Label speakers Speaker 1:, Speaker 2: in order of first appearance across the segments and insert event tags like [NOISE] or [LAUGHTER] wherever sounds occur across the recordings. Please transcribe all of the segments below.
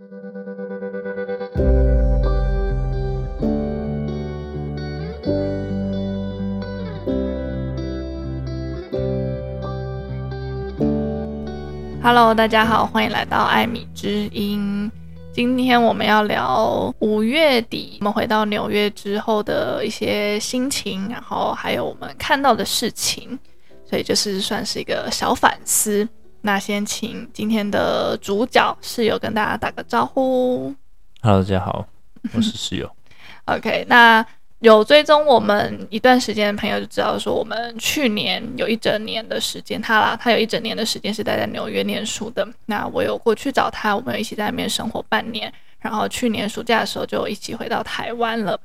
Speaker 1: Hello，大家好，欢迎来到艾米之音。今天我们要聊五月底我们回到纽约之后的一些心情，然后还有我们看到的事情，所以就是算是一个小反思。那先请今天的主角室友跟大家打个招呼。
Speaker 2: Hello，大家好，[LAUGHS] 我是室友。
Speaker 1: OK，那。有追踪我们一段时间的朋友就知道，说我们去年有一整年的时间，他啦，他有一整年的时间是待在纽约念书的。那我有过去找他，我们有一起在那边生活半年。然后去年暑假的时候就一起回到台湾了。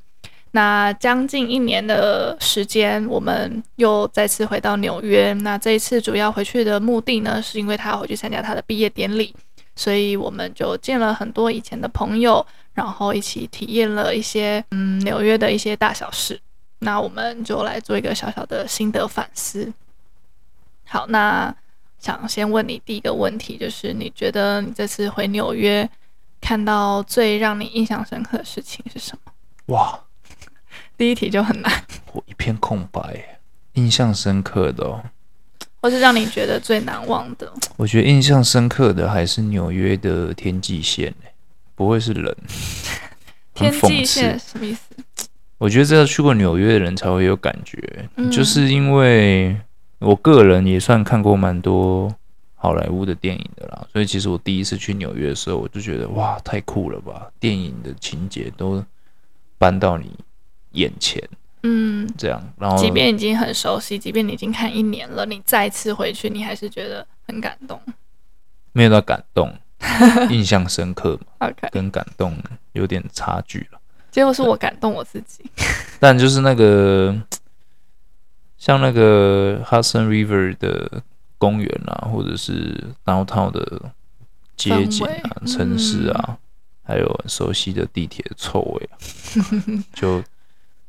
Speaker 1: 那将近一年的时间，我们又再次回到纽约。那这一次主要回去的目的呢，是因为他要回去参加他的毕业典礼，所以我们就见了很多以前的朋友。然后一起体验了一些嗯纽约的一些大小事，那我们就来做一个小小的心得反思。好，那想先问你第一个问题，就是你觉得你这次回纽约看到最让你印象深刻的事情是什么？
Speaker 2: 哇，
Speaker 1: 第一题就很难，
Speaker 2: 我一片空白。印象深刻的哦，
Speaker 1: 或是让你觉得最难忘的？
Speaker 2: 我觉得印象深刻的还是纽约的天际线不会是人，[LAUGHS]
Speaker 1: 天际线什么意思？
Speaker 2: 我觉得这要去过纽约的人才会有感觉，嗯、就是因为我个人也算看过蛮多好莱坞的电影的啦，所以其实我第一次去纽约的时候，我就觉得哇，太酷了吧！电影的情节都搬到你眼前，嗯，这样，然后
Speaker 1: 即便已经很熟悉，即便你已经看一年了，你再次回去，你还是觉得很感动，
Speaker 2: 没有到感动。[LAUGHS] 印象深刻嘛
Speaker 1: ？OK，
Speaker 2: 跟感动有点差距了。
Speaker 1: 结果是我感动我自己。[LAUGHS]
Speaker 2: 但就是那个，像那个 Hudson River 的公园啊，或者是 Downtown 的街景啊、城市啊，嗯、还有很熟悉的地铁的臭味啊，[LAUGHS] 就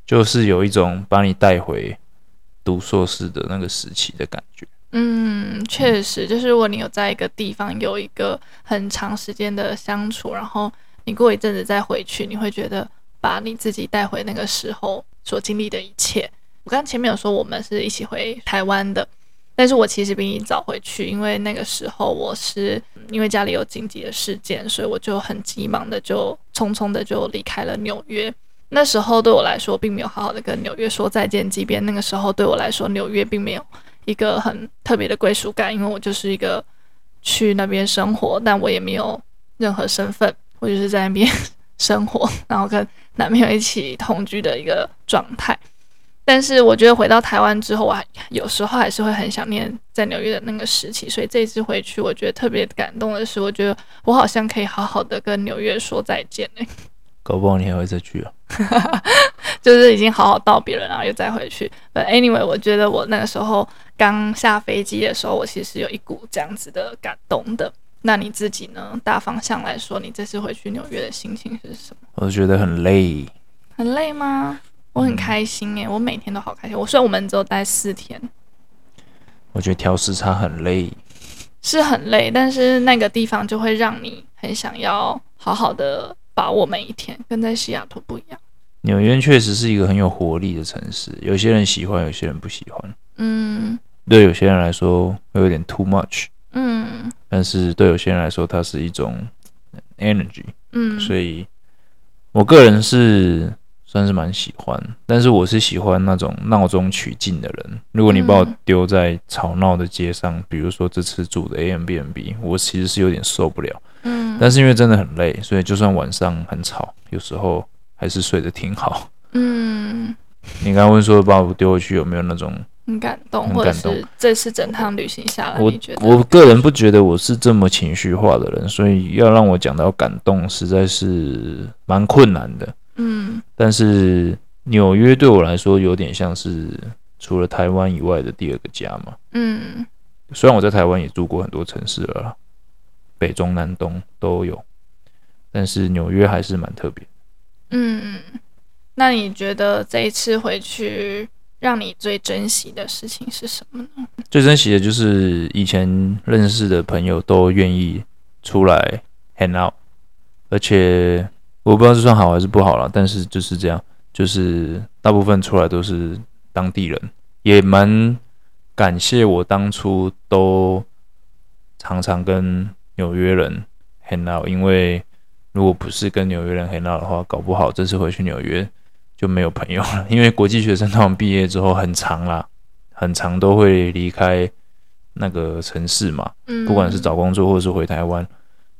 Speaker 2: 就是有一种把你带回读硕士的那个时期的感觉。
Speaker 1: 嗯，确实，就是如果你有在一个地方有一个很长时间的相处，然后你过一阵子再回去，你会觉得把你自己带回那个时候所经历的一切。我刚前面有说我们是一起回台湾的，但是我其实比你早回去，因为那个时候我是因为家里有紧急的事件，所以我就很急忙的就匆匆的就离开了纽约。那时候对我来说，并没有好好的跟纽约说再见，即便那个时候对我来说，纽约并没有。一个很特别的归属感，因为我就是一个去那边生活，但我也没有任何身份，我就是在那边生活，然后跟男朋友一起同居的一个状态。[LAUGHS] 但是我觉得回到台湾之后，我还有时候还是会很想念在纽约的那个时期，所以这次回去，我觉得特别感动的是，我觉得我好像可以好好的跟纽约说再见呢。
Speaker 2: 搞不好你还会再去啊？[LAUGHS]
Speaker 1: 就是已经好好道别了，然后又再回去。But anyway，我觉得我那个时候刚下飞机的时候，我其实有一股这样子的感动的。那你自己呢？大方向来说，你这次回去纽约的心情是什么？
Speaker 2: 我觉得很累。
Speaker 1: 很累吗？我很开心耶，我每天都好开心。我虽然我们只有待四天，
Speaker 2: 我觉得调时差很累，
Speaker 1: 是很累，但是那个地方就会让你很想要好好的。把握每一天，跟在西雅图不一样。
Speaker 2: 纽约确实是一个很有活力的城市，有些人喜欢，有些人不喜欢。嗯，对有些人来说会有点 too much。嗯，但是对有些人来说，它是一种 energy。嗯，所以我个人是算是蛮喜欢，但是我是喜欢那种闹中取静的人。如果你把我丢在吵闹的街上，比如说这次住的 Airbnb，我其实是有点受不了。嗯，但是因为真的很累，所以就算晚上很吵，有时候还是睡得挺好。嗯，你刚刚问说把我丢回去有没有那种
Speaker 1: 很感动，或者是这次整趟旅行下来，
Speaker 2: 我
Speaker 1: 觉得
Speaker 2: 我个人不觉得我是这么情绪化的人，所以要让我讲到感动，实在是蛮困难的。嗯，但是纽约对我来说有点像是除了台湾以外的第二个家嘛。嗯，虽然我在台湾也住过很多城市了。北中南东都有，但是纽约还是蛮特别。嗯，
Speaker 1: 那你觉得这一次回去，让你最珍惜的事情是什么呢？
Speaker 2: 最珍惜的就是以前认识的朋友都愿意出来 hang out，而且我不知道这算好还是不好了，但是就是这样，就是大部分出来都是当地人，也蛮感谢我当初都常常跟纽约人 hang out，因为如果不是跟纽约人 hang out 的话，搞不好这次回去纽约就没有朋友了，[LAUGHS] 因为国际学生他们毕业之后很长啦，很长都会离开那个城市嘛，不管是找工作，或者是回台湾，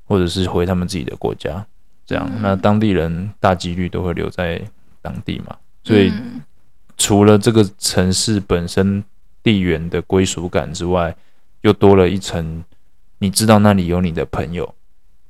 Speaker 2: 或者是回他们自己的国家，这样，那当地人大几率都会留在当地嘛，所以除了这个城市本身地缘的归属感之外，又多了一层，你知道那里有你的朋友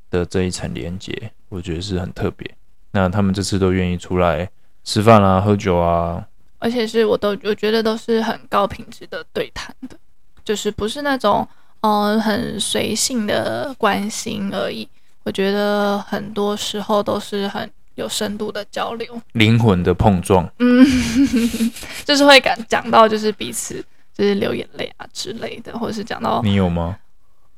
Speaker 2: 的这一层连接，我觉得是很特别。那他们这次都愿意出来吃饭啊、喝酒啊，
Speaker 1: 而且是我都我觉得都是很高品质的对谈的。就是不是那种呃很随性的关心而已，我觉得很多时候都是很有深度的交流，
Speaker 2: 灵魂的碰撞，
Speaker 1: 嗯，[LAUGHS] 就是会感讲到就是彼此就是流眼泪啊之类的，或者是讲到
Speaker 2: 你有吗？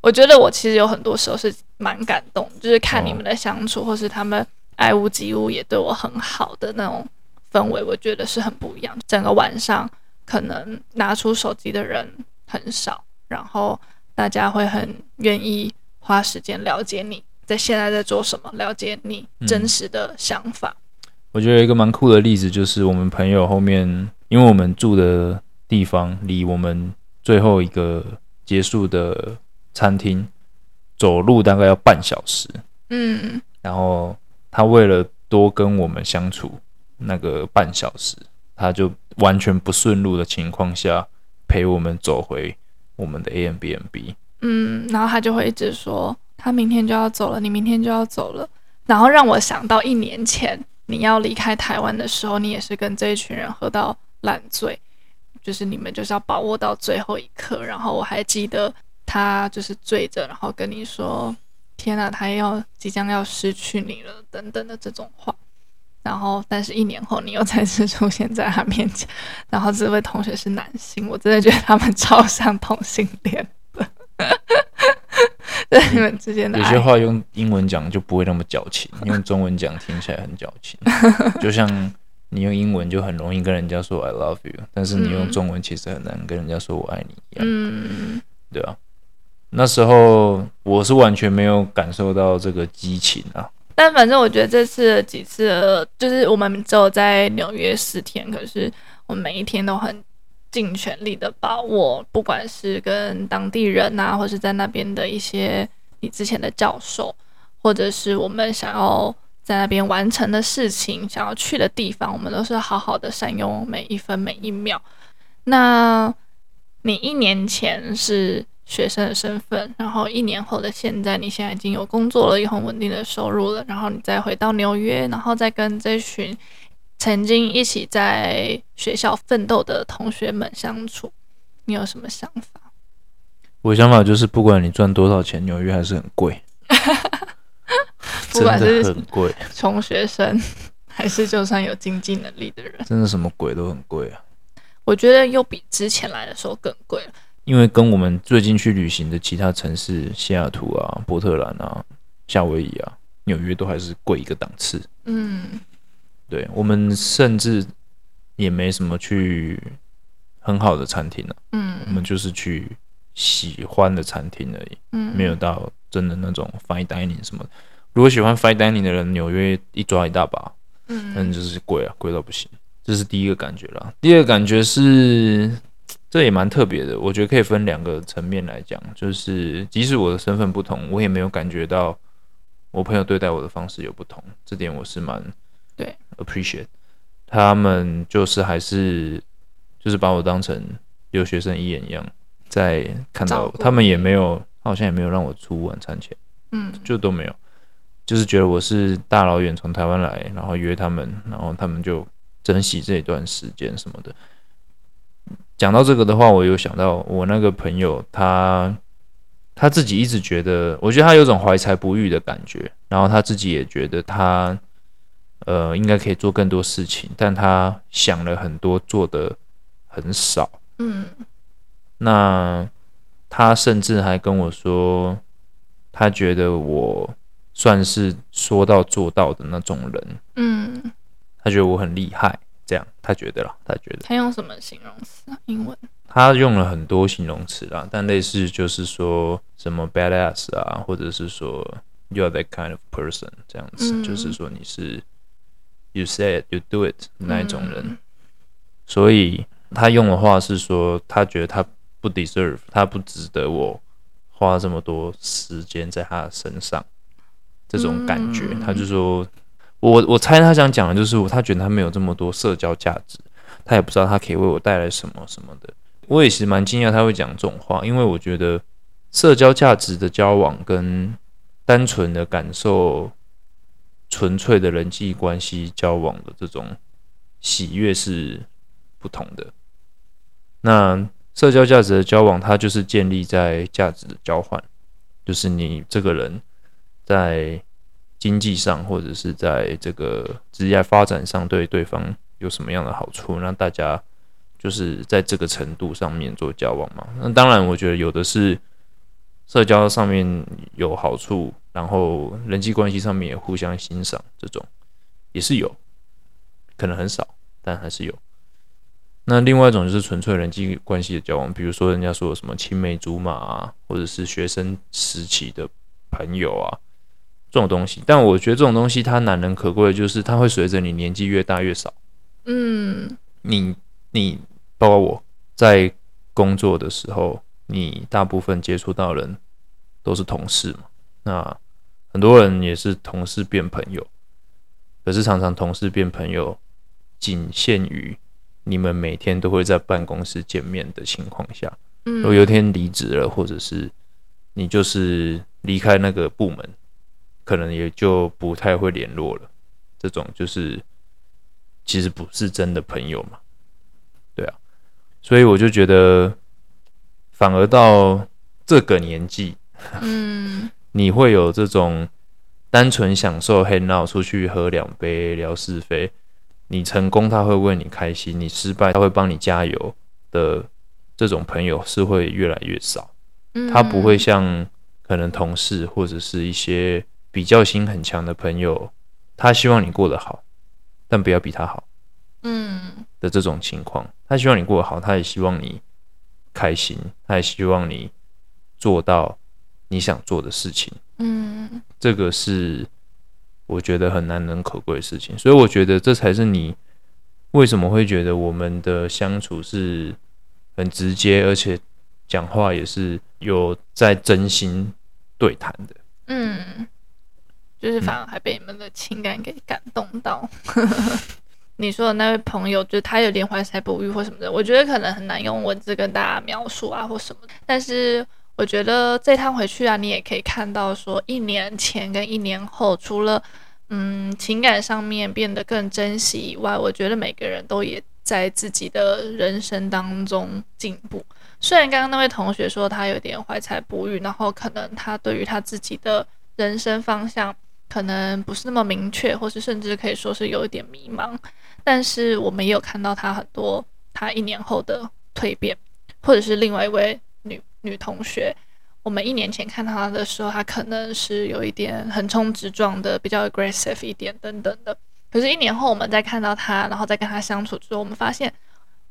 Speaker 1: 我觉得我其实有很多时候是蛮感动，就是看你们的相处，哦、或是他们爱屋及乌也对我很好的那种氛围，我觉得是很不一样。整个晚上可能拿出手机的人。很少，然后大家会很愿意花时间了解你在现在在做什么，了解你真实的想法。
Speaker 2: 嗯，我觉得一个蛮酷的例子就是我们朋友后面，因为我们住的地方离我们最后一个结束的餐厅走路大概要半小时。嗯，然后他为了多跟我们相处那个半小时，他就完全不顺路的情况下。陪我们走回我们的 Airbnb。
Speaker 1: 嗯，然后他就会一直说，他明天就要走了，你明天就要走了，然后让我想到一年前你要离开台湾的时候，你也是跟这一群人喝到烂醉，就是你们就是要把握到最后一刻。然后我还记得他就是醉着，然后跟你说：“天哪，他要即将要失去你了”等等的这种话。然后，但是一年后你又再次出现在他面前，然后这位同学是男性，我真的觉得他们超像同性恋的。对你们之间的
Speaker 2: 有些话用英文讲就不会那么矫情，用中文讲听起来很矫情。[LAUGHS] 就像你用英文就很容易跟人家说 I love you，但是你用中文其实很难跟人家说我爱你一样。嗯，对啊。那时候我是完全没有感受到这个激情啊。
Speaker 1: 但反正我觉得这次几次，就是我们只有在纽约四天，可是我们每一天都很尽全力的把握，不管是跟当地人啊，或是在那边的一些你之前的教授，或者是我们想要在那边完成的事情，想要去的地方，我们都是好好的善用每一分每一秒。那你一年前是？学生的身份，然后一年后的现在，你现在已经有工作了，有很稳定的收入了，然后你再回到纽约，然后再跟这群曾经一起在学校奋斗的同学们相处，你有什么想法？
Speaker 2: 我想法就是，不管你赚多少钱，纽约还是很贵 [LAUGHS] [LAUGHS]
Speaker 1: 不管是
Speaker 2: 很贵，[LAUGHS]
Speaker 1: 穷学生还是就算有经济能力的人，
Speaker 2: 真的什么鬼都很贵啊！
Speaker 1: 我觉得又比之前来的时候更贵了。
Speaker 2: 因为跟我们最近去旅行的其他城市，西雅图啊、波特兰啊、夏威夷啊、纽约都还是贵一个档次。嗯，对，我们甚至也没什么去很好的餐厅了。嗯，我们就是去喜欢的餐厅而已。嗯，没有到真的那种 fine dining 什么。如果喜欢 fine dining 的人，纽约一抓一大把。嗯，但就是贵啊，贵到不行。这是第一个感觉啦。第二个感觉是。这也蛮特别的，我觉得可以分两个层面来讲，就是即使我的身份不同，我也没有感觉到我朋友对待我的方式有不同，这点我是蛮对 appreciate。他们就是还是就是把我当成留学生一眼一样，在看到他们也没有，好像也没有让我出晚餐钱，嗯，就都没有，就是觉得我是大老远从台湾来，然后约他们，然后他们就珍惜这一段时间什么的。讲到这个的话，我有想到我那个朋友，他他自己一直觉得，我觉得他有种怀才不遇的感觉，然后他自己也觉得他呃应该可以做更多事情，但他想了很多，做的很少。嗯，那他甚至还跟我说，他觉得我算是说到做到的那种人。
Speaker 1: 嗯，
Speaker 2: 他觉得我很厉害，这样他觉得啦，他觉得。
Speaker 1: 他用什么形容词啊？英文？
Speaker 2: 他用了很多形容词啦，但类似就是说什么 badass 啊，或者是说 you are that kind of person 这样子，嗯、就是说你是 you say it, you do it 那一种人。嗯、所以他用的话是说，他觉得他不 deserve，他不值得我花这么多时间在他身上，这种感觉。嗯、他就说，我我猜他想讲的就是，他觉得他没有这么多社交价值，他也不知道他可以为我带来什么什么的。我也是蛮惊讶他会讲这种话，因为我觉得社交价值的交往跟单纯的感受、纯粹的人际关系交往的这种喜悦是不同的。那社交价值的交往，它就是建立在价值的交换，就是你这个人在经济上或者是在这个职业发展上对对方有什么样的好处，让大家。就是在这个程度上面做交往嘛，那当然，我觉得有的是社交上面有好处，然后人际关系上面也互相欣赏，这种也是有，可能很少，但还是有。那另外一种就是纯粹人际关系的交往，比如说人家说什么青梅竹马啊，或者是学生时期的朋友啊，这种东西。但我觉得这种东西它难能可贵的就是它会随着你年纪越大越少。嗯，你。你包括我在工作的时候，你大部分接触到人都是同事嘛？那很多人也是同事变朋友，可是常常同事变朋友仅限于你们每天都会在办公室见面的情况下。如果有一天离职了，或者是你就是离开那个部门，可能也就不太会联络了。这种就是其实不是真的朋友嘛。对啊，所以我就觉得，反而到这个年纪，嗯，[LAUGHS] 你会有这种单纯享受 hang out 出去喝两杯聊是非，你成功他会为你开心，你失败他会帮你加油的这种朋友是会越来越少，他不会像可能同事或者是一些比较心很强的朋友，他希望你过得好，但不要比他好。嗯的这种情况，他希望你过得好，他也希望你开心，他也希望你做到你想做的事情。嗯，这个是我觉得很难能可贵的事情，所以我觉得这才是你为什么会觉得我们的相处是很直接，而且讲话也是有在真心对谈的。
Speaker 1: 嗯，就是反而还被你们的情感给感动到。[LAUGHS] 你说的那位朋友，就是他有点怀才不遇或什么的，我觉得可能很难用文字跟大家描述啊，或什么。但是我觉得这趟回去啊，你也可以看到说，一年前跟一年后，除了嗯情感上面变得更珍惜以外，我觉得每个人都也在自己的人生当中进步。虽然刚刚那位同学说他有点怀才不遇，然后可能他对于他自己的人生方向可能不是那么明确，或是甚至可以说是有一点迷茫。但是我们也有看到他很多他一年后的蜕变，或者是另外一位女女同学，我们一年前看到他的时候，他可能是有一点横冲直撞的，比较 aggressive 一点等等的。可是，一年后我们再看到他，然后再跟他相处之后，我们发现，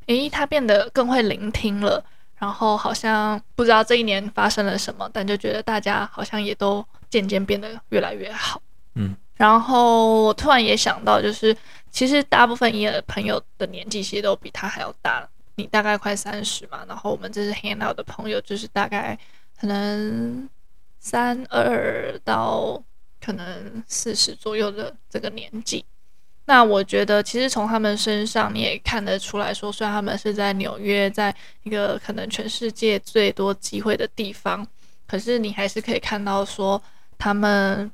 Speaker 1: 诶，他变得更会聆听了，然后好像不知道这一年发生了什么，但就觉得大家好像也都渐渐变得越来越好。嗯。然后我突然也想到，就是其实大部分伊尔朋友的年纪其实都比他还要大，你大概快三十嘛，然后我们这是 hang out 的朋友，就是大概可能三二到可能四十左右的这个年纪。那我觉得其实从他们身上你也看得出来说，虽然他们是在纽约，在一个可能全世界最多机会的地方，可是你还是可以看到说他们。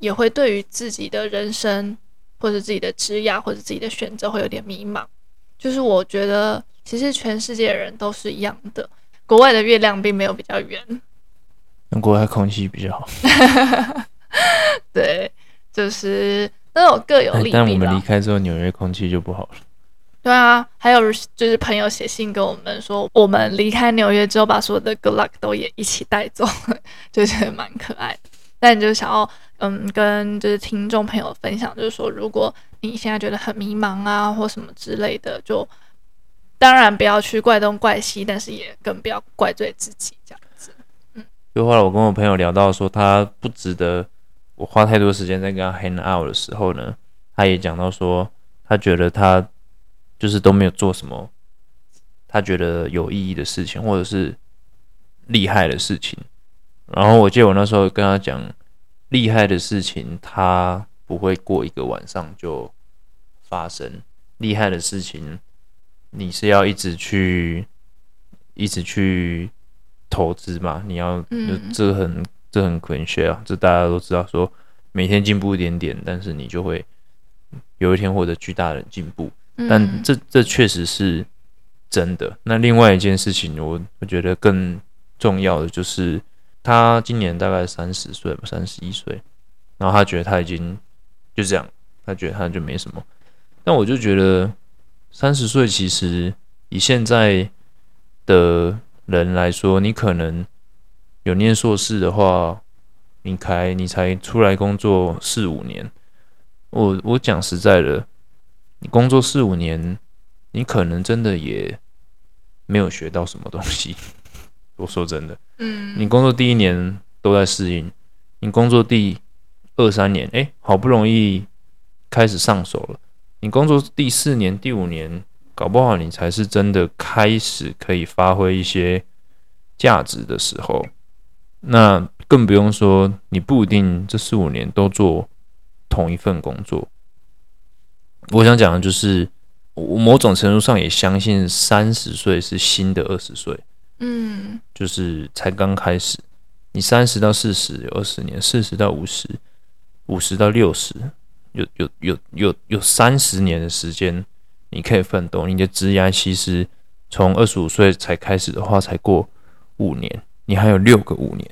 Speaker 1: 也会对于自己的人生，或者自己的职业，或者自己的选择，会有点迷茫。就是我觉得，其实全世界的人都是一样的。国外的月亮并没有比较圆，
Speaker 2: 那国外空气比较好。[LAUGHS]
Speaker 1: 对，就是都有各有利弊。
Speaker 2: 但我们离开之后，纽约空气就不好了。
Speaker 1: 对啊，还有就是朋友写信给我们说，我们离开纽约之后，把所有的 good luck 都也一起带走了，[LAUGHS] 就觉得蛮可爱的。但你就想要嗯跟就是听众朋友分享，就是说如果你现在觉得很迷茫啊或什么之类的，就当然不要去怪东怪西，但是也更不要怪罪自己这样子。嗯，
Speaker 2: 就后来我跟我朋友聊到说，他不值得我花太多时间在跟他 hang out 的时候呢，他也讲到说，他觉得他就是都没有做什么他觉得有意义的事情，或者是厉害的事情。然后我记得我那时候跟他讲，厉害的事情他不会过一个晚上就发生，厉害的事情你是要一直去，一直去投资嘛，你要，嗯，这很这很科学啊，这大家都知道，说每天进步一点点，但是你就会有一天获得巨大的进步，但这这确实是真的。那另外一件事情，我我觉得更重要的就是。他今年大概三十岁吧，三十一岁，然后他觉得他已经就这样，他觉得他就没什么。但我就觉得三十岁其实以现在的人来说，你可能有念硕士的话，你才你才出来工作四五年。我我讲实在的，你工作四五年，你可能真的也没有学到什么东西。我说真的，嗯，你工作第一年都在适应，你工作第二三年，哎，好不容易开始上手了，你工作第四年、第五年，搞不好你才是真的开始可以发挥一些价值的时候。那更不用说，你不一定这四五年都做同一份工作。我想讲的就是，我某种程度上也相信，三十岁是新的二十岁。嗯，就是才刚开始，你三十到四十有二十年，四十到五十，五十到六十，有有有有有三十年的时间，你可以奋斗。你的职涯其实从二十五岁才开始的话，才过五年，你还有六个五年，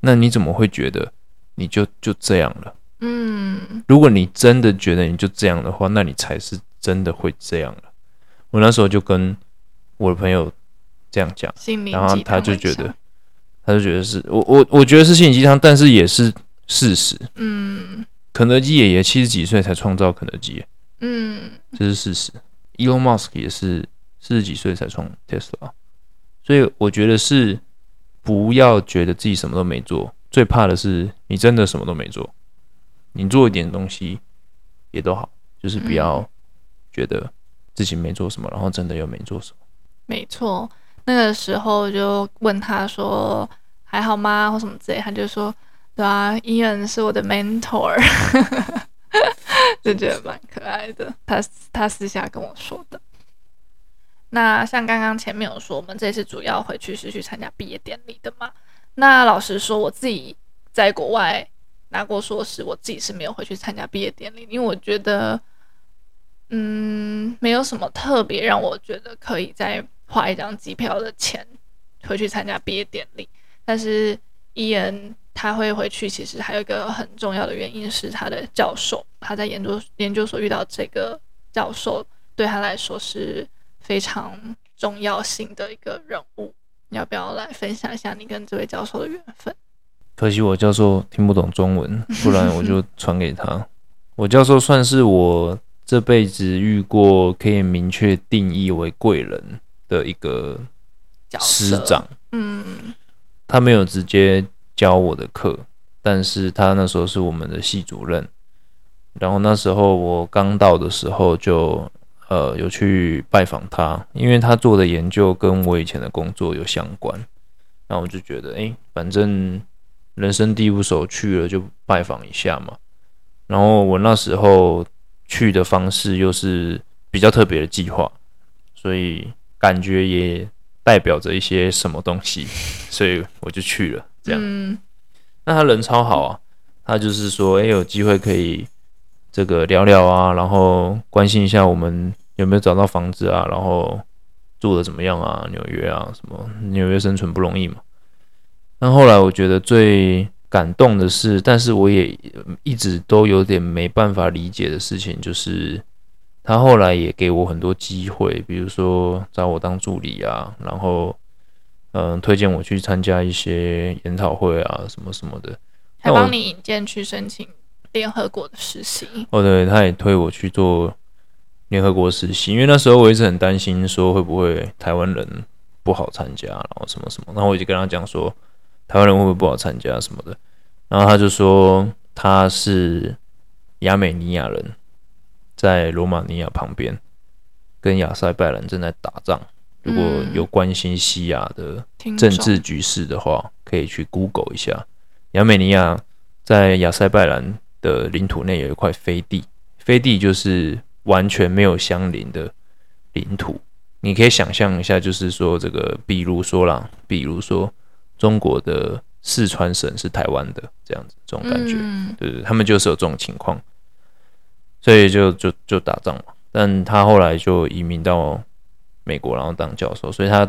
Speaker 2: 那你怎么会觉得你就就这样了？嗯，如果你真的觉得你就这样的话，那你才是真的会这样了。我那时候就跟我的朋友。这样讲，然后他就觉得，他就觉得是我我我觉得是心灵鸡汤，但是也是事实。嗯，肯德基爷爷七十几岁才创造肯德基，嗯，这是事实。Elon Musk 也是四十几岁才创 Tesla，所以我觉得是不要觉得自己什么都没做，最怕的是你真的什么都没做，你做一点东西也都好，就是不要觉得自己没做什么，然后真的又没做什么。
Speaker 1: 没错。那个时候就问他说还好吗或什么之类，他就说对啊，伊恩是我的 mentor，[LAUGHS] 就觉得蛮可爱的。他他私下跟我说的。那像刚刚前面有说，我们这次主要回去是去参加毕业典礼的嘛。那老实说，我自己在国外拿过硕士，我自己是没有回去参加毕业典礼，因为我觉得，嗯，没有什么特别让我觉得可以在。花一张机票的钱回去参加毕业典礼，但是伊恩他会回去，其实还有一个很重要的原因是他的教授，他在研究研究所遇到这个教授，对他来说是非常重要性的一个人物。你要不要来分享一下你跟这位教授的缘分？
Speaker 2: 可惜我教授听不懂中文，不然我就 [LAUGHS] 传给他。我教授算是我这辈子遇过可以明确定义为贵人的一个师长，嗯，他没有直接教我的课，但是他那时候是我们的系主任。然后那时候我刚到的时候就，呃，有去拜访他，因为他做的研究跟我以前的工作有相关。然后我就觉得，哎，反正人生地不熟，去了就拜访一下嘛。然后我那时候去的方式又是比较特别的计划，所以。感觉也代表着一些什么东西，[LAUGHS] 所以我就去了。这样，嗯、那他人超好啊，他就是说，哎、欸，有机会可以这个聊聊啊，然后关心一下我们有没有找到房子啊，然后住的怎么样啊，纽约啊，什么纽约生存不容易嘛。那后来我觉得最感动的是，但是我也一直都有点没办法理解的事情，就是。他后来也给我很多机会，比如说找我当助理啊，然后嗯，推荐我去参加一些研讨会啊，什么什么的。
Speaker 1: 还帮你引荐去申请联合国的实习。
Speaker 2: 哦，对，他也推我去做联合国实习，因为那时候我一直很担心说会不会台湾人不好参加，然后什么什么，然后我就跟他讲说台湾人会不会不好参加什么的，然后他就说他是亚美尼亚人，在罗马尼亚旁边跟亚塞拜然正在打仗。如果有关心西亚的政治局势的话，可以去 Google 一下。亚美尼亚在亚塞拜然的领土内有一块飞地，飞地就是完全没有相邻的领土。你可以想象一下，就是说这个，比如说啦，比如说中国的四川省是台湾的这样子，这种感觉，对对，他们就是有这种情况，所以就就就打仗嘛。但他后来就移民到。美国，然后当教授，所以他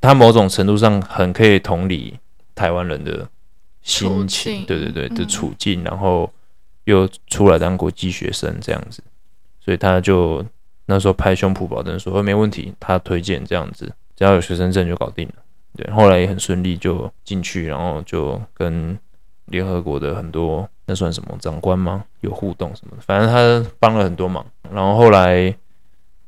Speaker 2: 他某种程度上很可以同理台湾人的心情，对对对的处境，然后又出来当国际学生这样子，所以他就那时候拍胸脯保证说没问题，他推荐这样子，只要有学生证就搞定了。对，后来也很顺利就进去，然后就跟联合国的很多那算什么长官吗？有互动什么的，反正他帮了很多忙，然后后来。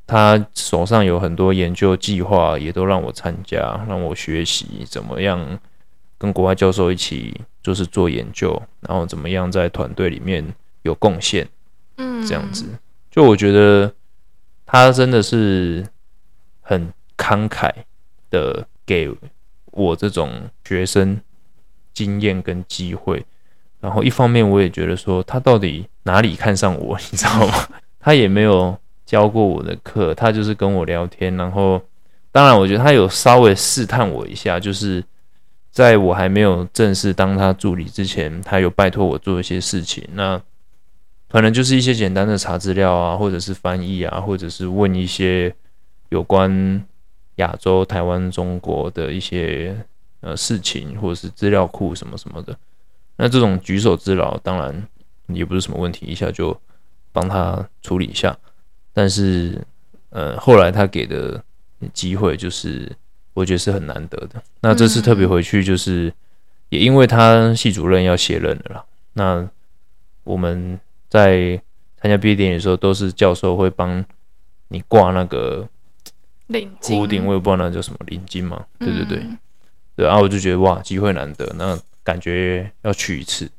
Speaker 2: 他手上有很多研究计划，也都让我参加，让我学习怎么样跟国外教授一起就是做研究，然后怎么样在团队里面有贡献，嗯，这样子，就我觉得他真的是很慷慨的给我这种学生经验跟机会，然后一方面我也觉得说他到底哪里看上我，你知道吗？[LAUGHS] 他也没有。教过我的课，他就是跟我聊天，然后当然，我觉得他有稍微试探我一下，就是在我还没有正式当他助理之前，他有拜托我做一些事情。那可能就是一些简单的查资料啊，或者是翻译啊，或者是问一些有关亚洲、台湾、中国的一些呃事情，或者是资料库什么什么的。那这种举手之劳，当然也不是什么问题，一下就帮他处理一下。但是，呃，后来他给的机会就是，我觉得是很难得的。那这次特别回去，就是也因为他系主任要卸任了啦。那我们在参加毕业典礼的时候，都是教授会帮你挂那个
Speaker 1: 领巾，
Speaker 2: 我也不知道那叫什么领巾嘛。对对对，对啊，我就觉得哇，机会难得，那感觉要去一次。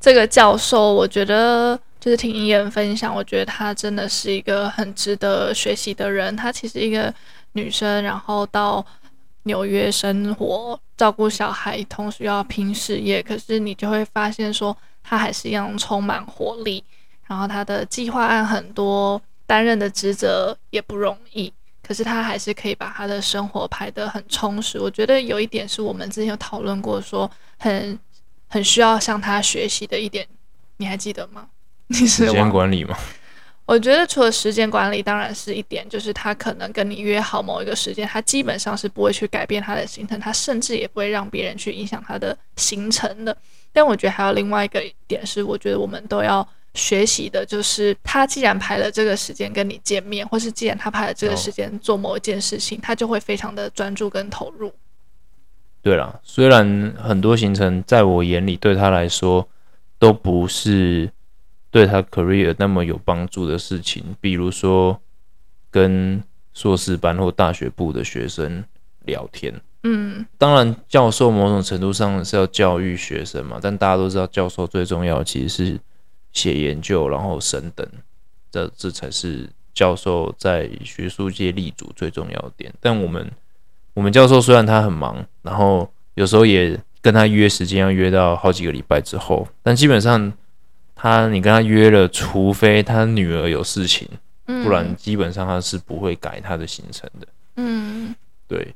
Speaker 1: 这个教授，我觉得。就是听伊人分享，我觉得她真的是一个很值得学习的人。她其实一个女生，然后到纽约生活，照顾小孩，同时又要拼事业。可是你就会发现，说她还是一样充满活力。然后她的计划案很多，担任的职责也不容易。可是他还是可以把他的生活排得很充实。我觉得有一点是我们之前有讨论过，说很很需要向他学习的一点，你还记得吗 [LAUGHS]
Speaker 2: 你？时间管理吗？
Speaker 1: 我觉得除了时间管理，当然是一点，就是他可能跟你约好某一个时间，他基本上是不会去改变他的行程，他甚至也不会让别人去影响他的行程的。但我觉得还有另外一个点是，我觉得我们都要学习的，就是他既然排了这个时间跟你见面，或是既然他排了这个时间做某一件事情，他就会非常的专注跟投入。
Speaker 2: 对了，虽然很多行程在我眼里对他来说都不是。对他 career 那么有帮助的事情，比如说跟硕士班或大学部的学生聊天。嗯，当然，教授某种程度上是要教育学生嘛，但大家都知道，教授最重要的其实是写研究，然后升等，这这才是教授在学术界立足最重要的点。但我们我们教授虽然他很忙，然后有时候也跟他约时间要约到好几个礼拜之后，但基本上。他，你跟他约了，除非他女儿有事情，不然基本上他是不会改他的行程的。嗯，对。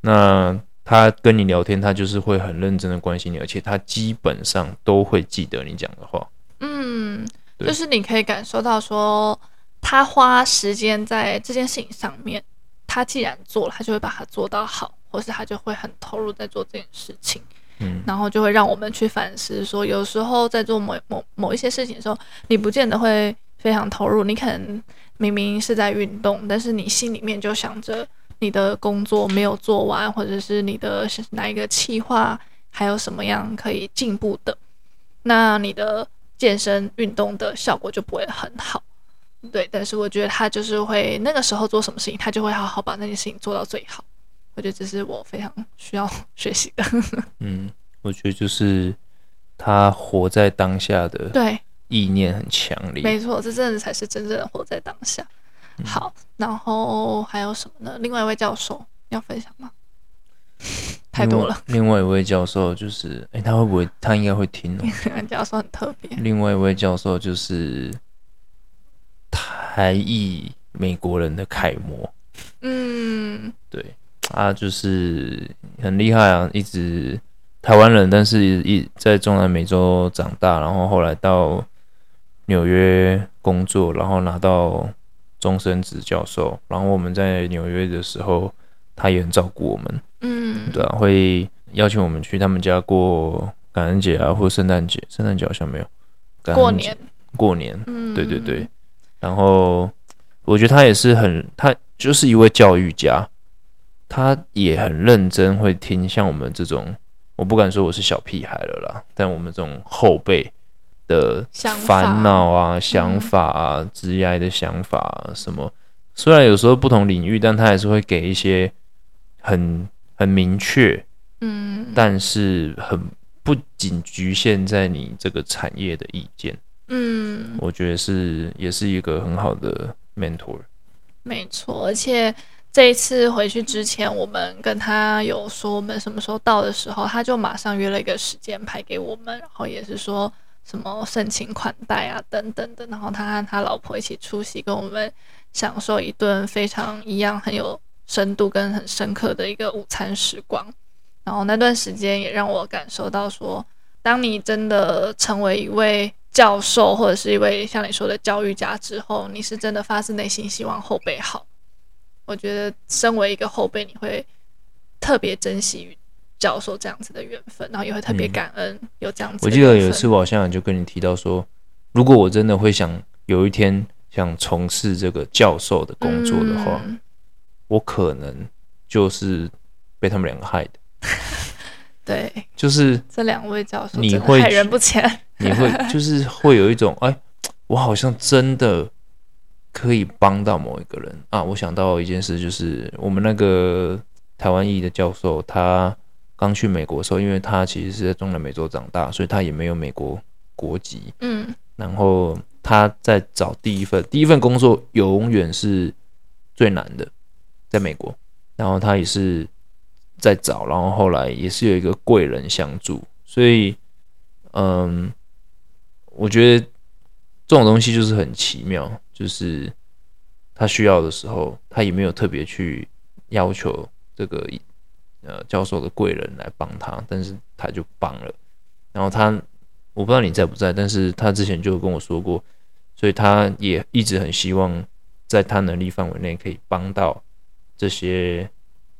Speaker 2: 那他跟你聊天，他就是会很认真的关心你，而且他基本上都会记得你讲的话。
Speaker 1: 嗯，就是你可以感受到说，他花时间在这件事情上面，他既然做了，他就会把它做到好，或是他就会很投入在做这件事情。嗯，然后就会让我们去反思，说有时候在做某某某一些事情的时候，你不见得会非常投入，你可能明明是在运动，但是你心里面就想着你的工作没有做完，或者是你的哪一个计划还有什么样可以进步的。那你的健身运动的效果就不会很好。对，但是我觉得他就是会那个时候做什么事情，他就会好好把那件事情做到最好。我觉得这是我非常需要 [LAUGHS] 学习的。
Speaker 2: 嗯，我觉得就是他活在当下的 [LAUGHS] 对意念很强烈。
Speaker 1: 没错，这真的才是真正的活在当下。嗯、好，然后还有什么呢？另外一位教授要分享吗？[LAUGHS] 太多了。
Speaker 2: 另外一位教授就是，哎，他会不会？他应该会听哦。[LAUGHS]
Speaker 1: 教授很特别。
Speaker 2: 另外一位教授就是。台裔美国人的楷模，
Speaker 1: 嗯，
Speaker 2: 对，他就是很厉害啊，一直台湾人，但是一在中南美洲长大，然后后来到纽约工作，然后拿到终身职教授，然后我们在纽约的时候，他也很照顾我们，
Speaker 1: 嗯，
Speaker 2: 对啊，会邀请我们去他们家过感恩节啊，或圣诞节，圣诞节好像没有，
Speaker 1: 过年，
Speaker 2: 过年，嗯，对对对。然后，我觉得他也是很，他就是一位教育家，他也很认真，会听像我们这种，我不敢说我是小屁孩了啦，但我们这种后辈的烦恼啊、想法。啊、职业的想法啊什么，虽然有时候不同领域，但他还是会给一些很很明确，
Speaker 1: 嗯，
Speaker 2: 但是很不仅局限在你这个产业的意见。
Speaker 1: 嗯，
Speaker 2: 我觉得是也是一个很好的 mentor。
Speaker 1: 没错，而且这一次回去之前，我们跟他有说我们什么时候到的时候，他就马上约了一个时间排给我们，然后也是说什么盛情款待啊等等的，然后他和他老婆一起出席，跟我们享受一顿非常一样很有深度跟很深刻的一个午餐时光。然后那段时间也让我感受到说，当你真的成为一位。教授或者是一位像你说的教育家之后，你是真的发自内心希望后辈好。我觉得身为一个后辈，你会特别珍惜教授这样子的缘分，然后也会特别感恩有这样子。
Speaker 2: 我记得有一次我好像就跟你提到说，如果我真的会想有一天想从事这个教授的工作的话，嗯、我可能就是被他们两个害的。[LAUGHS]
Speaker 1: 对，
Speaker 2: 就是
Speaker 1: 这两位教授，
Speaker 2: 你会
Speaker 1: 害人不浅。[LAUGHS]
Speaker 2: 你会就是会有一种哎，我好像真的可以帮到某一个人啊！我想到一件事，就是我们那个台湾裔的教授，他刚去美国的时候，因为他其实是在中南美洲长大，所以他也没有美国国籍。
Speaker 1: 嗯，
Speaker 2: 然后他在找第一份第一份工作，永远是最难的，在美国。然后他也是在找，然后后来也是有一个贵人相助，所以嗯。我觉得这种东西就是很奇妙，就是他需要的时候，他也没有特别去要求这个呃教授的贵人来帮他，但是他就帮了。然后他我不知道你在不在，但是他之前就跟我说过，所以他也一直很希望在他能力范围内可以帮到这些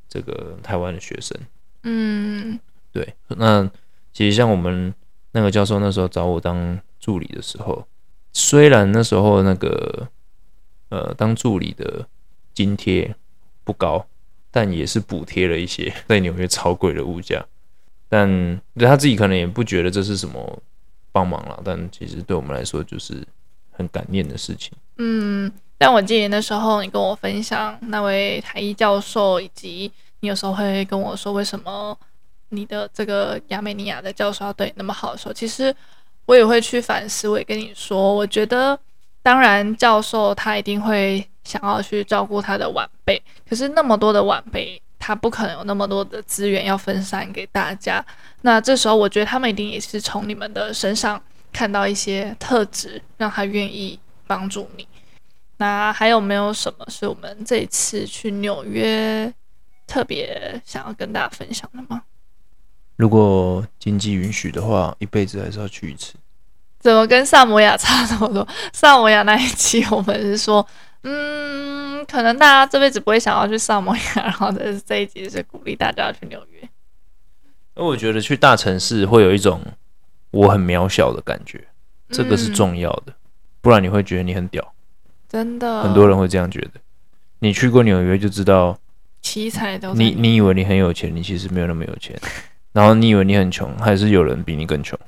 Speaker 2: 这个台湾的学生。
Speaker 1: 嗯，
Speaker 2: 对。那其实像我们那个教授那时候找我当。助理的时候，虽然那时候那个呃当助理的津贴不高，但也是补贴了一些在纽约超贵的物价。但对他自己可能也不觉得这是什么帮忙了，但其实对我们来说就是很感念的事情。
Speaker 1: 嗯，但我记得那时候你跟我分享那位台医教授，以及你有时候会跟我说为什么你的这个亚美尼亚的教授要对你那么好的时候，其实。我也会去反思，我也跟你说，我觉得，当然教授他一定会想要去照顾他的晚辈，可是那么多的晚辈，他不可能有那么多的资源要分散给大家。那这时候，我觉得他们一定也是从你们的身上看到一些特质，让他愿意帮助你。那还有没有什么是我们这一次去纽约特别想要跟大家分享的吗？
Speaker 2: 如果经济允许的话，一辈子还是要去一次。
Speaker 1: 怎么跟萨摩亚差这么多？[LAUGHS] 萨摩亚那一期我们是说，嗯，可能大家这辈子不会想要去萨摩亚，然后这这一集是鼓励大家要去纽约。
Speaker 2: 那我觉得去大城市会有一种我很渺小的感觉，这个是重要的，嗯、不然你会觉得你很屌。
Speaker 1: 真的，
Speaker 2: 很多人会这样觉得。你去过纽约就知道，
Speaker 1: 奇才都
Speaker 2: 你你以为你很有钱，你其实没有那么有钱。然后你以为你很穷，还是有人比你更穷？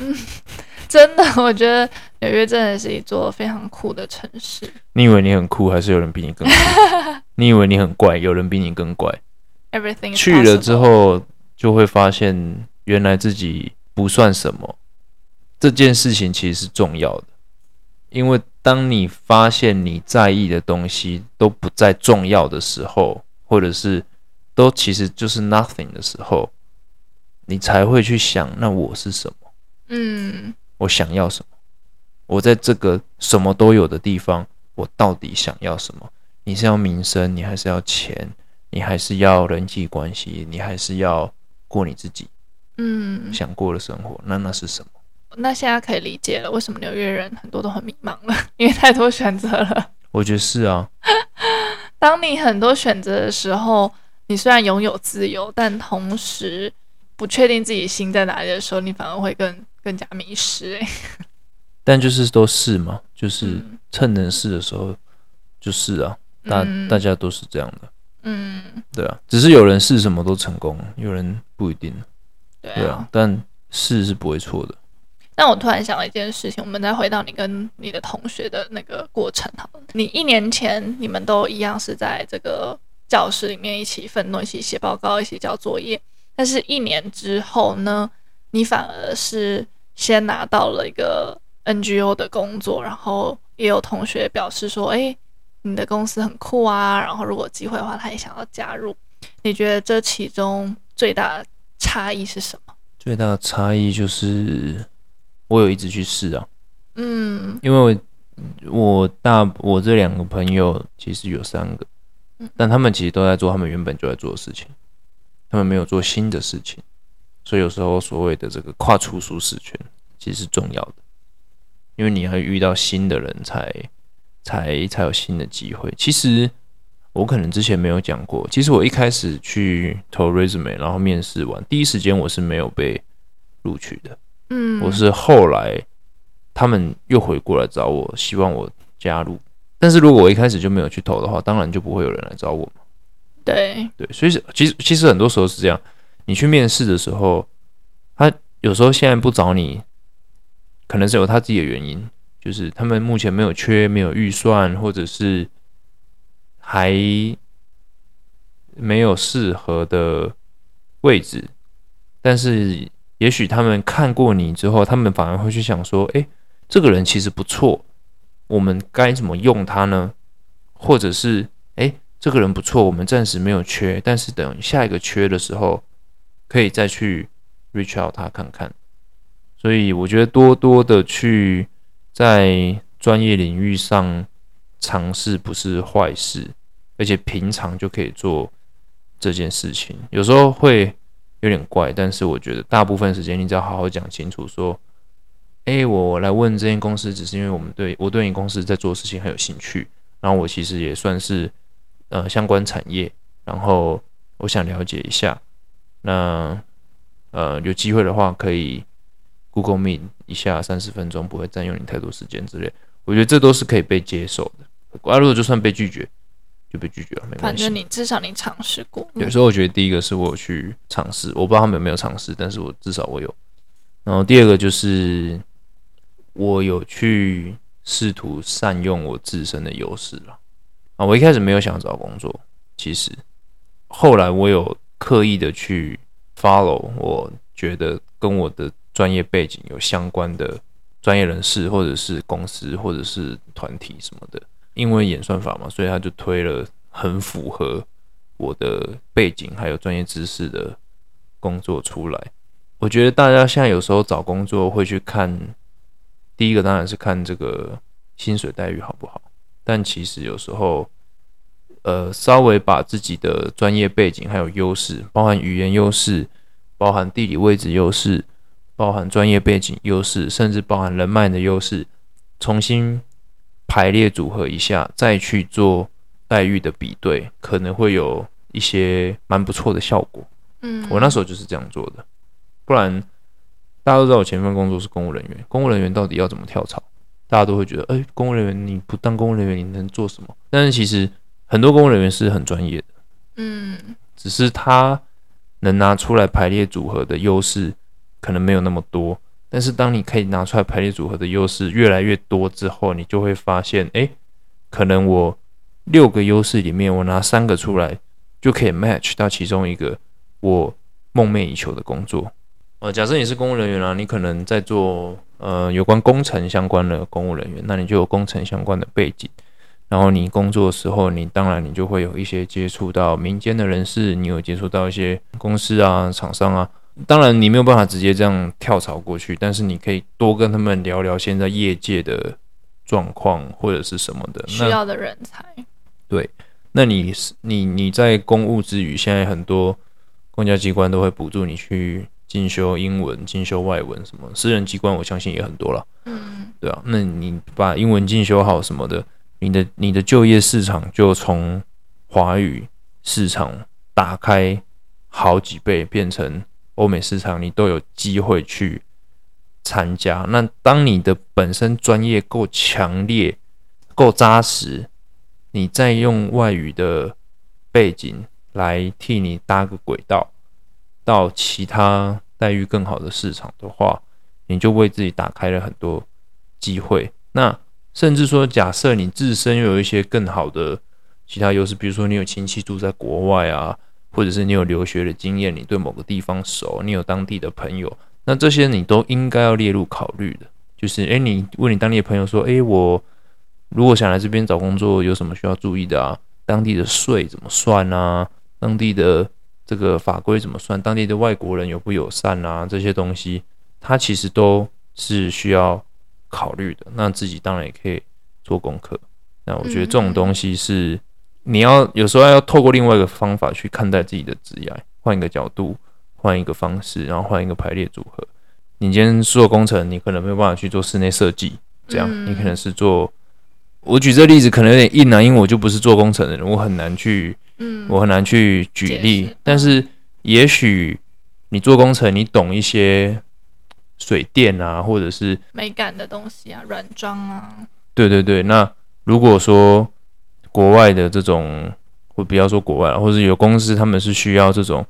Speaker 1: 嗯，[LAUGHS] 真的，我觉得纽约真的是一座非常酷的城市。
Speaker 2: 你以为你很酷，还是有人比你更酷？[LAUGHS] 你以为你很怪，有人比你更怪。
Speaker 1: Everything
Speaker 2: 去了之后，就会发现原来自己不算什么。这件事情其实是重要的，因为当你发现你在意的东西都不再重要的时候，或者是都其实就是 nothing 的时候，你才会去想，那我是什么？嗯，我想要什么？我在这个什么都有的地方，我到底想要什么？你是要名声，你还是要钱？你还是要人际关系？你还是要过你自己嗯想过的生活？那那是什么？
Speaker 1: 那现在可以理解了，为什么纽约人很多都很迷茫了，因为太多选择了。[LAUGHS]
Speaker 2: 我觉得是啊。[LAUGHS]
Speaker 1: 当你很多选择的时候，你虽然拥有自由，但同时不确定自己心在哪里的时候，你反而会更更加迷失。哎，[LAUGHS]
Speaker 2: 但就是都是嘛，就是趁能试的时候就是啊，大大家都是这样的。嗯，对啊，只是有人试什么都成功，有人不一定。对啊，但试是不会错的。
Speaker 1: 那我突然想到一件事情，我们再回到你跟你的同学的那个过程好了。你一年前你们都一样是在这个教室里面一起奋斗、一起写报告、一起交作业，但是一年之后呢，你反而是先拿到了一个 NGO 的工作，然后也有同学表示说：“哎，你的公司很酷啊，然后如果机会的话，他也想要加入。”你觉得这其中最大的差异是什么？
Speaker 2: 最大的差异就是。我有一直去试啊，嗯，因为我，我大我这两个朋友其实有三个，但他们其实都在做他们原本就在做的事情，他们没有做新的事情，所以有时候所谓的这个跨出舒适圈其实是重要的，因为你要遇到新的人才才才有新的机会。其实我可能之前没有讲过，其实我一开始去投 resume，然后面试完第一时间我是没有被录取的。嗯，我是后来他们又回过来找我，希望我加入。但是如果我一开始就没有去投的话，当然就不会有人来找我嘛。
Speaker 1: 对
Speaker 2: 对，所以其实其实很多时候是这样，你去面试的时候，他有时候现在不找你，可能是有他自己的原因，就是他们目前没有缺，没有预算，或者是还没有适合的位置，但是。也许他们看过你之后，他们反而会去想说：“诶，这个人其实不错，我们该怎么用他呢？”或者是“诶，这个人不错，我们暂时没有缺，但是等下一个缺的时候，可以再去 reach out 他看看。”所以我觉得多多的去在专业领域上尝试不是坏事，而且平常就可以做这件事情。有时候会。有点怪，但是我觉得大部分时间你只要好好讲清楚，说，哎，我来问这间公司，只是因为我们对我对你公司在做事情很有兴趣，然后我其实也算是呃相关产业，然后我想了解一下，那呃有机会的话可以 Google Meet 一下三十分钟，不会占用你太多时间之类，我觉得这都是可以被接受的。啊，如果就算被拒绝。就被拒绝了，没关系。
Speaker 1: 反正你至少你尝试过。
Speaker 2: 有时候我觉得第一个是我有去尝试，我不知道他们有没有尝试，但是我至少我有。然后第二个就是我有去试图善用我自身的优势了。啊，我一开始没有想找工作，其实后来我有刻意的去 follow，我觉得跟我的专业背景有相关的专业人士，或者是公司，或者是团体什么的。因为演算法嘛，所以他就推了很符合我的背景还有专业知识的工作出来。我觉得大家现在有时候找工作会去看，第一个当然是看这个薪水待遇好不好，但其实有时候，呃，稍微把自己的专业背景还有优势，包含语言优势，包含地理位置优势，包含专业背景优势，甚至包含人脉的优势，重新。排列组合一下，再去做待遇的比对，可能会有一些蛮不错的效果。嗯，我那时候就是这样做的。不然，大家都知道我前一份工作是公务人员，公务人员到底要怎么跳槽？大家都会觉得，哎，公务人员你不当公务人员，你能做什么？但是其实很多公务人员是很专业的。嗯，只是他能拿出来排列组合的优势可能没有那么多，但是当你可以拿出来排列组合的优势越来越多之后，你就会发现，哎，可能我六个优势里面，我拿三个出来就可以 match 到其中一个我梦寐以求的工作。呃，假设你是公务人员啊，你可能在做呃有关工程相关的公务人员，那你就有工程相关的背景。然后你工作的时候，你当然你就会有一些接触到民间的人士，你有接触到一些公司啊、厂商啊。当然你没有办法直接这样跳槽过去，但是你可以多跟他们聊聊现在业界的状况或者是什么的
Speaker 1: 需要的人才。
Speaker 2: 对，那你你你在公务之余，现在很多公家机关都会补助你去进修英文、进修外文什么，私人机关我相信也很多了。嗯，对啊，那你把英文进修好什么的。你的你的就业市场就从华语市场打开好几倍，变成欧美市场，你都有机会去参加。那当你的本身专业够强烈、够扎实，你再用外语的背景来替你搭个轨道，到其他待遇更好的市场的话，你就为自己打开了很多机会。那甚至说，假设你自身有一些更好的其他优势，比如说你有亲戚住在国外啊，或者是你有留学的经验，你对某个地方熟，你有当地的朋友，那这些你都应该要列入考虑的。就是，诶，你问你当地的朋友说，诶，我如果想来这边找工作，有什么需要注意的啊？当地的税怎么算啊？当地的这个法规怎么算？当地的外国人友不友善啊？这些东西，它其实都是需要。考虑的，那自己当然也可以做功课。那我觉得这种东西是你要有时候要透过另外一个方法去看待自己的职业，换一个角度，换一个方式，然后换一个排列组合。你今天做工程，你可能没有办法去做室内设计，这样你可能是做。我举这个例子可能有点硬啊，因为我就不是做工程的人，我很难去，嗯我很难去举例。但是也许你做工程，你懂一些。水电啊，或者是
Speaker 1: 美感的东西啊，软装啊。
Speaker 2: 对对对，那如果说国外的这种，或不要说国外，或者有公司他们是需要这种，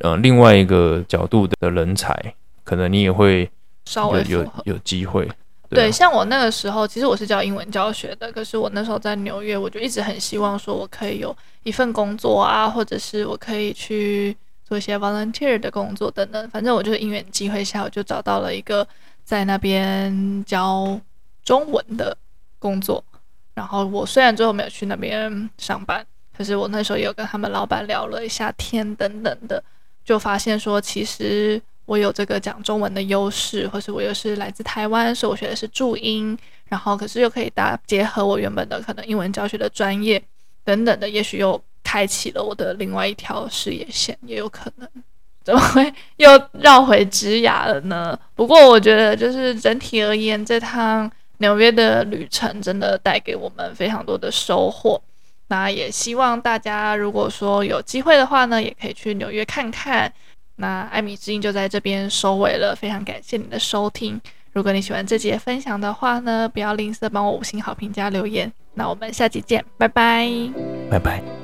Speaker 2: 呃，另外一个角度的人才，可能你也会
Speaker 1: 稍微
Speaker 2: 有有机会。
Speaker 1: 对，对，像我那个时候，其实我是教英文教学的，可是我那时候在纽约，我就一直很希望说我可以有一份工作啊，或者是我可以去。做一些 volunteer 的工作等等，反正我就是因缘机会下，我就找到了一个在那边教中文的工作。然后我虽然最后没有去那边上班，可是我那时候也有跟他们老板聊了一下天等等的，就发现说，其实我有这个讲中文的优势，或是我又是来自台湾，所以我学的是注音，然后可是又可以搭结合我原本的可能英文教学的专业等等的，也许又。开启了我的另外一条事业线，也有可能，怎么会又绕回职涯了呢？不过我觉得，就是整体而言，这趟纽约的旅程真的带给我们非常多的收获。那也希望大家如果说有机会的话呢，也可以去纽约看看。那艾米之音就在这边收尾了，非常感谢你的收听。如果你喜欢这节分享的话呢，不要吝啬帮我五星好评加留言。那我们下期见，拜拜，
Speaker 2: 拜拜。